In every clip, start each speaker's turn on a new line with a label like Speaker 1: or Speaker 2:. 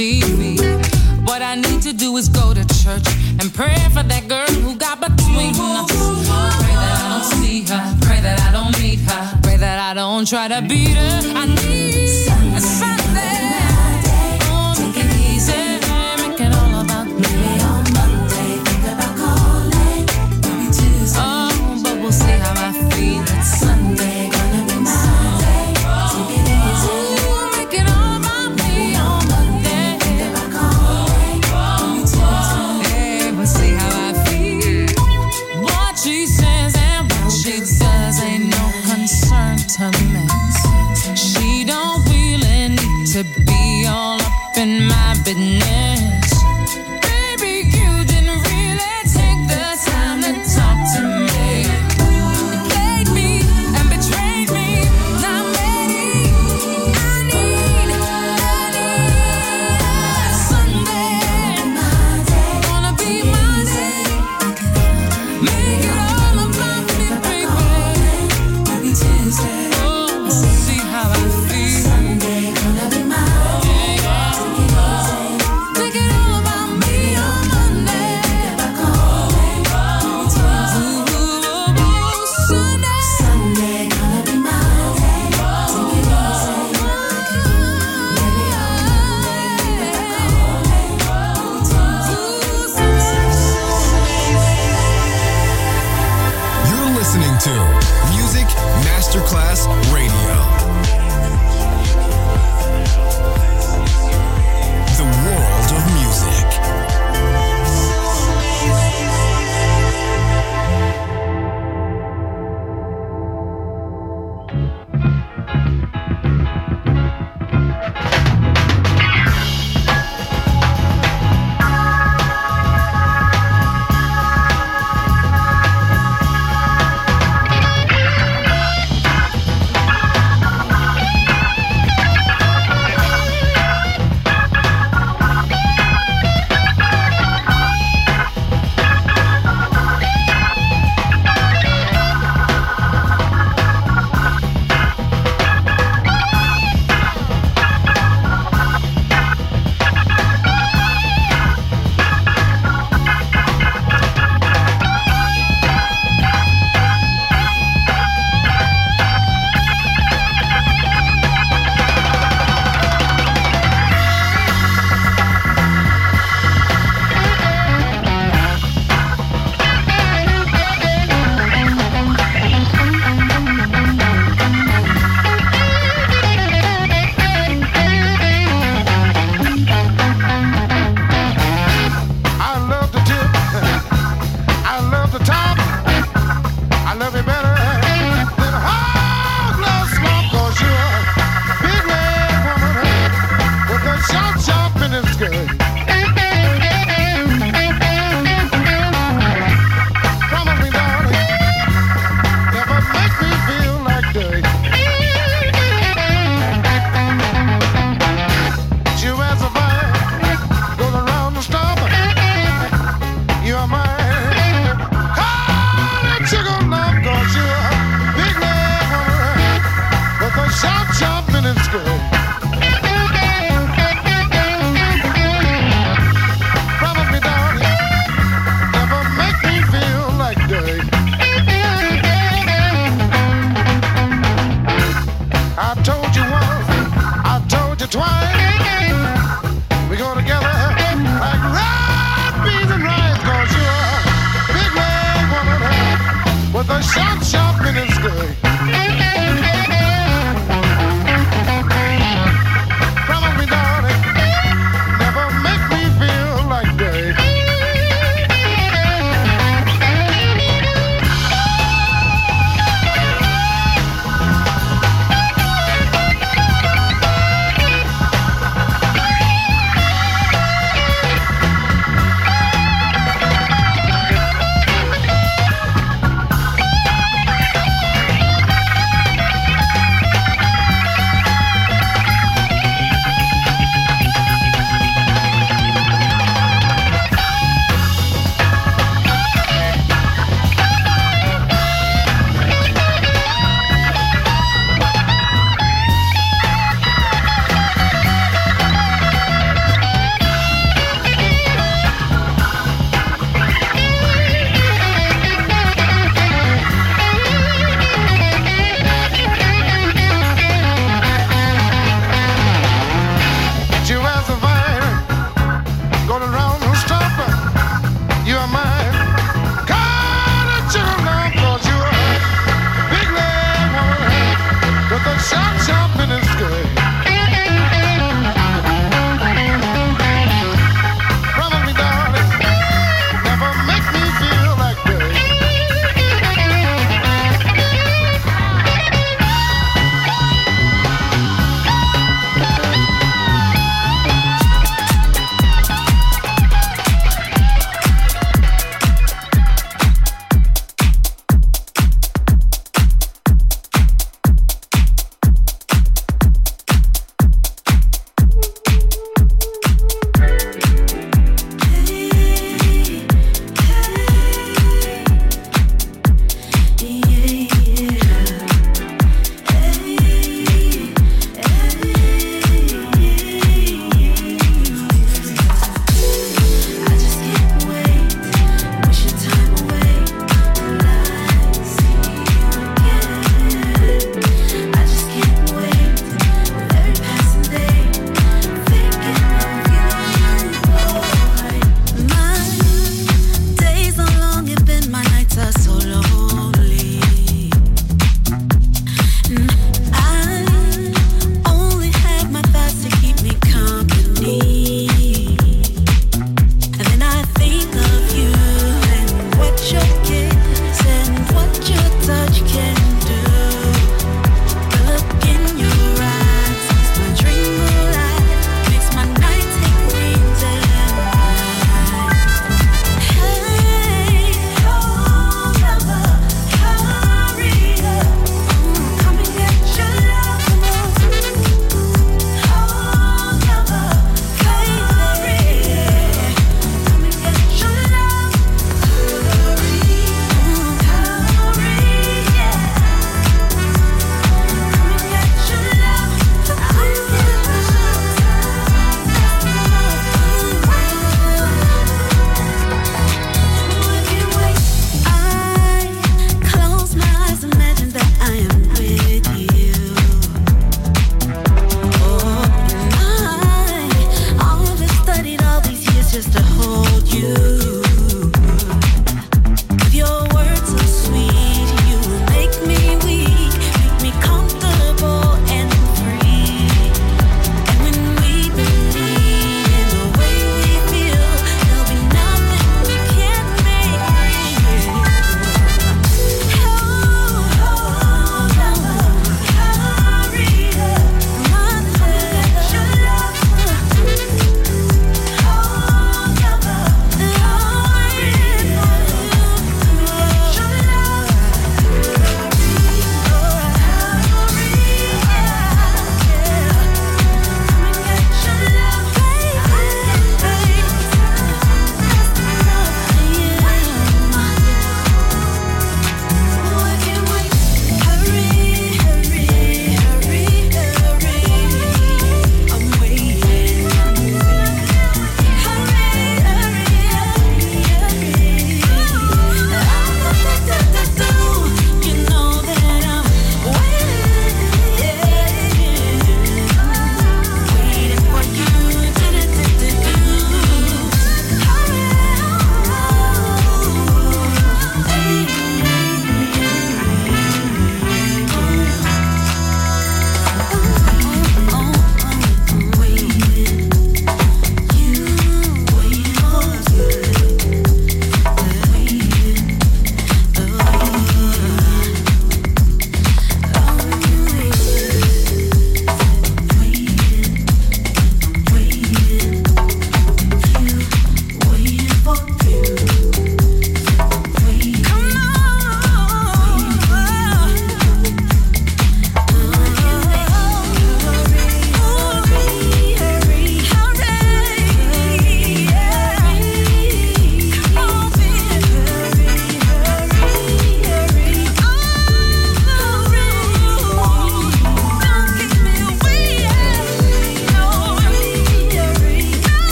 Speaker 1: Stevie. What I need to do is go to church and pray for that girl who got between us. Pray that I don't see her. Pray that I don't meet her. Pray that I don't try to beat her. I need
Speaker 2: podcast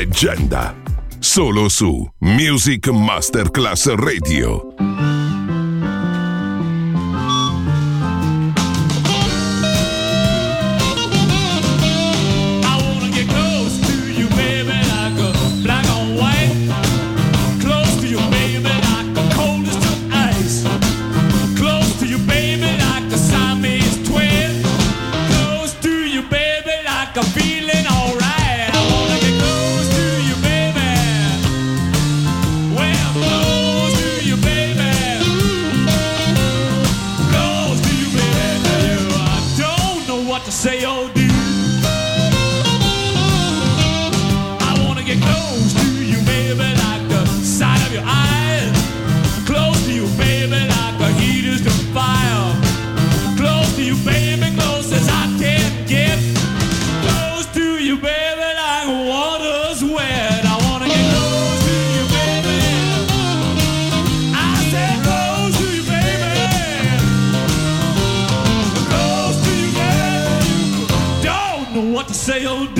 Speaker 2: leggenda. Solo su Music Masterclass Radio.
Speaker 3: Say, oh,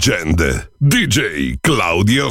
Speaker 4: Legend. DJ Claudio